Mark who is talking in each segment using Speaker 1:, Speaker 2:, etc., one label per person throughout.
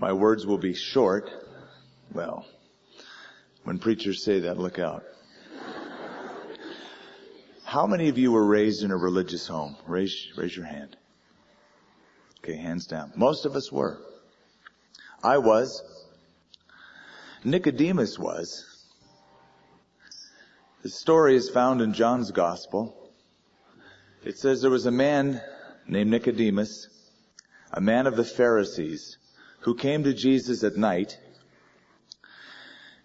Speaker 1: My words will be short. Well, when preachers say that, look out. How many of you were raised in a religious home? Raise, raise your hand. Okay, hands down. Most of us were. I was. Nicodemus was. The story is found in John's Gospel. It says there was a man named Nicodemus, a man of the Pharisees, who came to Jesus at night.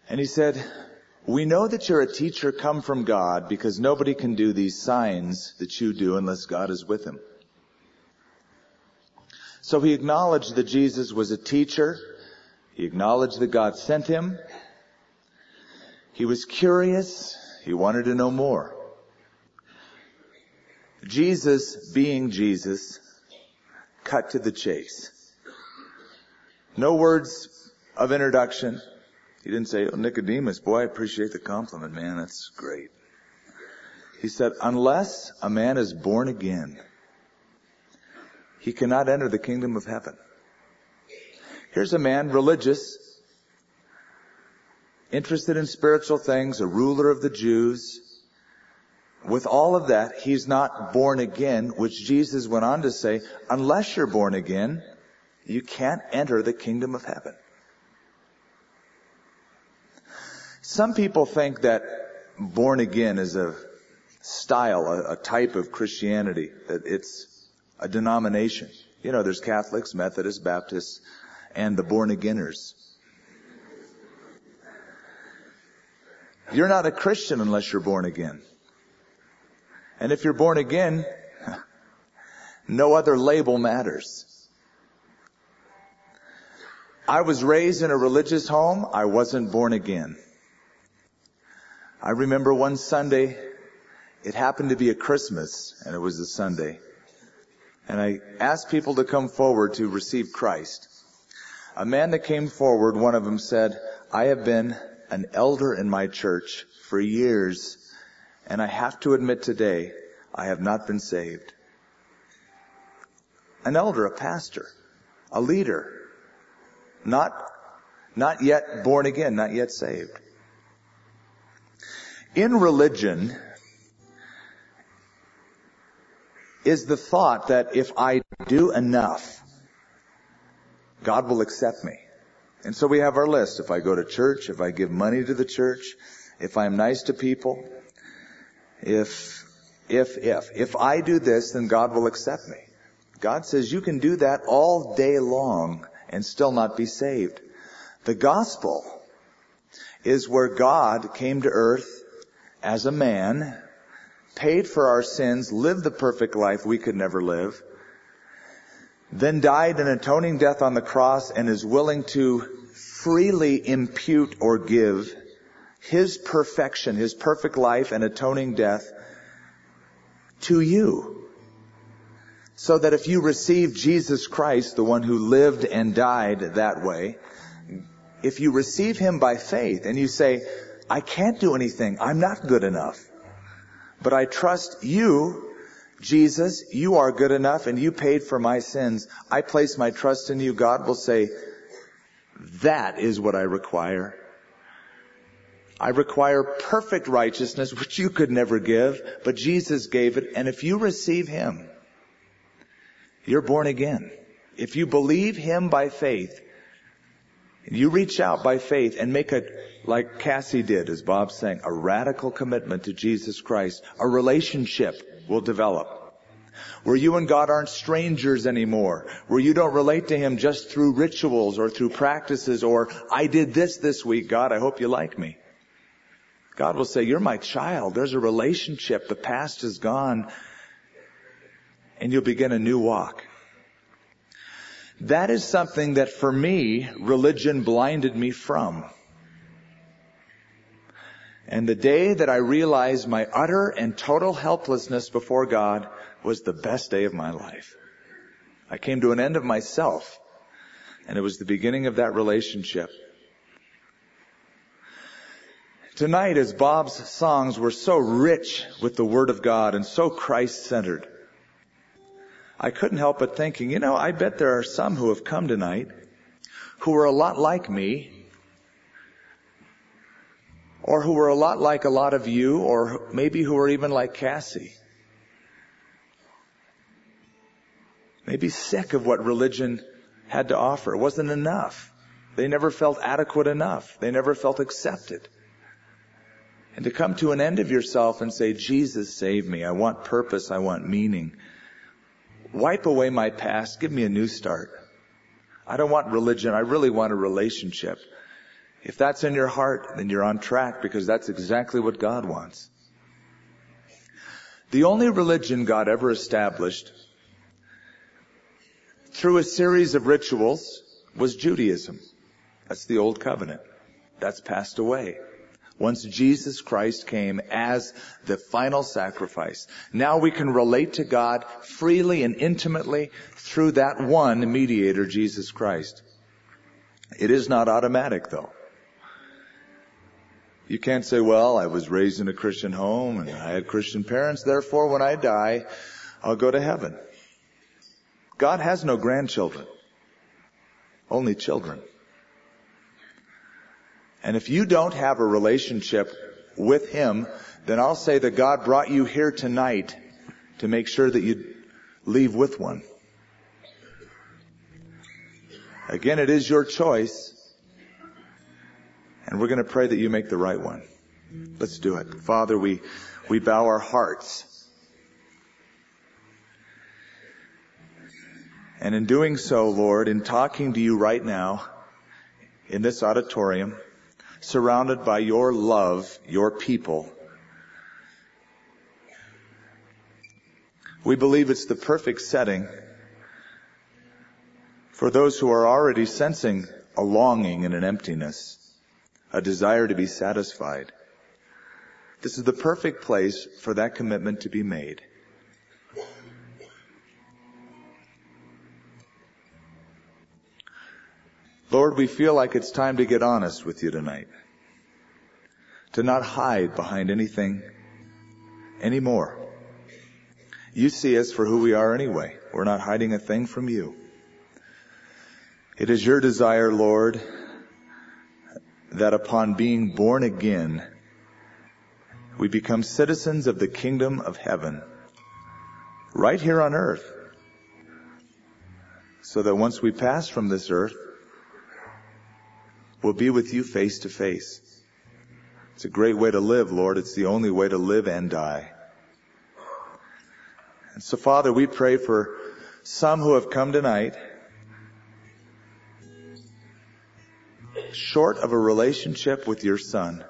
Speaker 1: And he said, we know that you're a teacher come from God because nobody can do these signs that you do unless God is with him. So he acknowledged that Jesus was a teacher. He acknowledged that God sent him. He was curious. He wanted to know more. Jesus, being Jesus, cut to the chase. No words of introduction. He didn't say, oh, Nicodemus, boy, I appreciate the compliment, man. That's great. He said, unless a man is born again, he cannot enter the kingdom of heaven. Here's a man, religious, interested in spiritual things, a ruler of the Jews. With all of that, he's not born again, which Jesus went on to say, unless you're born again, you can't enter the kingdom of heaven. Some people think that born again is a style, a, a, type of Christianity, that it's a denomination. You know, there's Catholics, Methodists, Baptists, and the born againers. You're not a Christian unless you're born again. And if you're born again, no other label matters. I was raised in a religious home. I wasn't born again. I remember one Sunday, it happened to be a Christmas, and it was a Sunday. And I asked people to come forward to receive Christ. A man that came forward, one of them said, I have been an elder in my church for years, and I have to admit today, I have not been saved. An elder, a pastor, a leader, not, not yet born again, not yet saved. In religion is the thought that if I do enough, God will accept me. And so we have our list. If I go to church, if I give money to the church, if I'm nice to people, if, if, if, if I do this, then God will accept me. God says you can do that all day long and still not be saved. The gospel is where God came to earth as a man, paid for our sins, lived the perfect life we could never live, then died an atoning death on the cross and is willing to freely impute or give his perfection, his perfect life and atoning death to you. So that if you receive Jesus Christ, the one who lived and died that way, if you receive Him by faith and you say, I can't do anything, I'm not good enough, but I trust you, Jesus, you are good enough and you paid for my sins. I place my trust in you. God will say, that is what I require. I require perfect righteousness, which you could never give, but Jesus gave it. And if you receive Him, you're born again. If you believe Him by faith, you reach out by faith and make a, like Cassie did, as Bob's saying, a radical commitment to Jesus Christ, a relationship will develop. Where you and God aren't strangers anymore. Where you don't relate to Him just through rituals or through practices or, I did this this week, God, I hope you like me. God will say, you're my child. There's a relationship. The past is gone and you'll begin a new walk. That is something that for me, religion blinded me from. And the day that I realized my utter and total helplessness before God was the best day of my life. I came to an end of myself, and it was the beginning of that relationship. Tonight, as Bob's songs were so rich with the Word of God and so Christ-centered, I couldn't help but thinking, you know, I bet there are some who have come tonight who were a lot like me, or who were a lot like a lot of you, or maybe who were even like Cassie. Maybe sick of what religion had to offer. It wasn't enough. They never felt adequate enough. They never felt accepted. And to come to an end of yourself and say, Jesus, save me. I want purpose. I want meaning. Wipe away my past. Give me a new start. I don't want religion. I really want a relationship. If that's in your heart, then you're on track because that's exactly what God wants. The only religion God ever established through a series of rituals was Judaism. That's the old covenant. That's passed away. Once Jesus Christ came as the final sacrifice. Now we can relate to God freely and intimately through that one mediator, Jesus Christ. It is not automatic though. You can't say, well, I was raised in a Christian home and I had Christian parents, therefore when I die, I'll go to heaven. God has no grandchildren. Only children. And if you don't have a relationship with Him, then I'll say that God brought you here tonight to make sure that you leave with one. Again, it is your choice. And we're going to pray that you make the right one. Let's do it. Father, we, we bow our hearts. And in doing so, Lord, in talking to you right now, in this auditorium, surrounded by your love, your people. We believe it's the perfect setting for those who are already sensing a longing and an emptiness, a desire to be satisfied. This is the perfect place for that commitment to be made. Lord, we feel like it's time to get honest with you tonight. To not hide behind anything anymore. You see us for who we are anyway. We're not hiding a thing from you. It is your desire, Lord, that upon being born again, we become citizens of the kingdom of heaven, right here on earth, so that once we pass from this earth, will be with you face to face. It's a great way to live, Lord. It's the only way to live and die. And so, Father, we pray for some who have come tonight short of a relationship with your Son.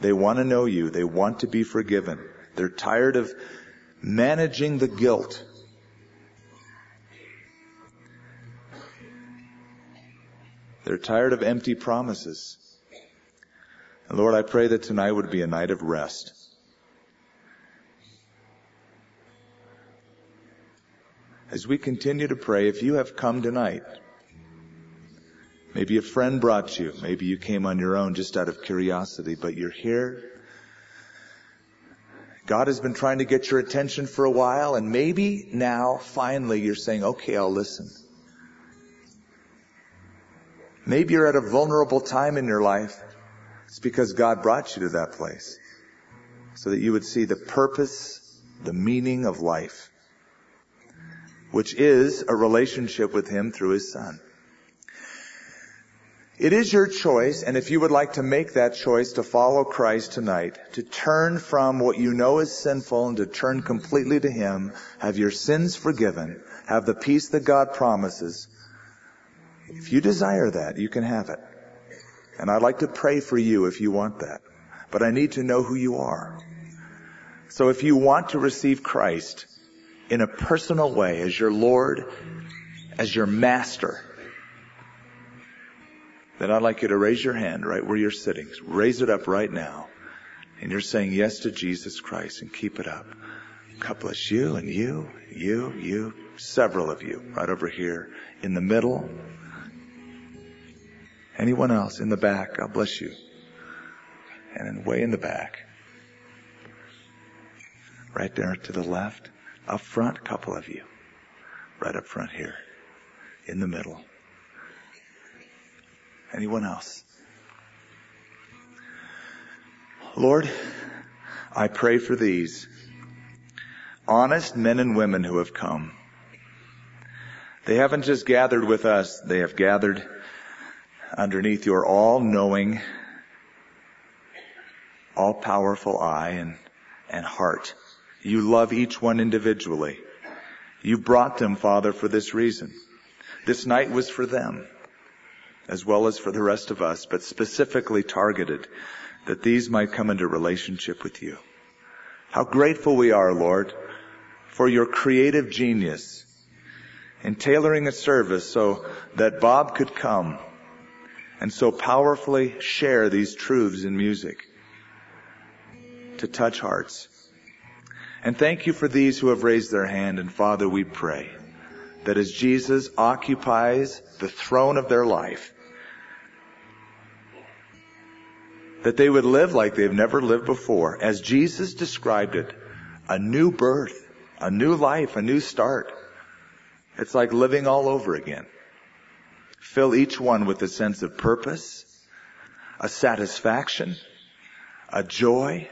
Speaker 1: They want to know you. They want to be forgiven. They're tired of managing the guilt They're tired of empty promises. And Lord, I pray that tonight would be a night of rest. As we continue to pray, if you have come tonight, maybe a friend brought you, maybe you came on your own just out of curiosity, but you're here. God has been trying to get your attention for a while, and maybe now, finally, you're saying, okay, I'll listen. Maybe you're at a vulnerable time in your life. It's because God brought you to that place so that you would see the purpose, the meaning of life, which is a relationship with Him through His Son. It is your choice, and if you would like to make that choice to follow Christ tonight, to turn from what you know is sinful and to turn completely to Him, have your sins forgiven, have the peace that God promises, if you desire that, you can have it. And I'd like to pray for you if you want that. But I need to know who you are. So if you want to receive Christ in a personal way as your Lord, as your Master, then I'd like you to raise your hand right where you're sitting. Raise it up right now. And you're saying yes to Jesus Christ and keep it up. God bless you and you, you, you, several of you right over here in the middle. Anyone else in the back? God bless you. And then way in the back. Right there to the left. Up front, couple of you. Right up front here. In the middle. Anyone else? Lord, I pray for these honest men and women who have come. They haven't just gathered with us, they have gathered underneath your all-knowing, all-powerful eye and, and heart. You love each one individually. You brought them, Father, for this reason. This night was for them, as well as for the rest of us, but specifically targeted that these might come into relationship with you. How grateful we are, Lord, for your creative genius in tailoring a service so that Bob could come and so powerfully share these truths in music to touch hearts. And thank you for these who have raised their hand. And Father, we pray that as Jesus occupies the throne of their life, that they would live like they've never lived before. As Jesus described it, a new birth, a new life, a new start. It's like living all over again. Fill each one with a sense of purpose, a satisfaction, a joy,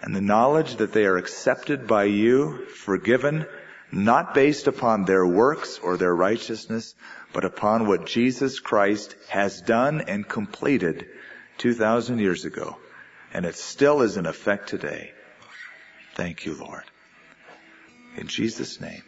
Speaker 1: and the knowledge that they are accepted by you, forgiven, not based upon their works or their righteousness, but upon what Jesus Christ has done and completed 2,000 years ago. And it still is in effect today. Thank you, Lord. In Jesus' name.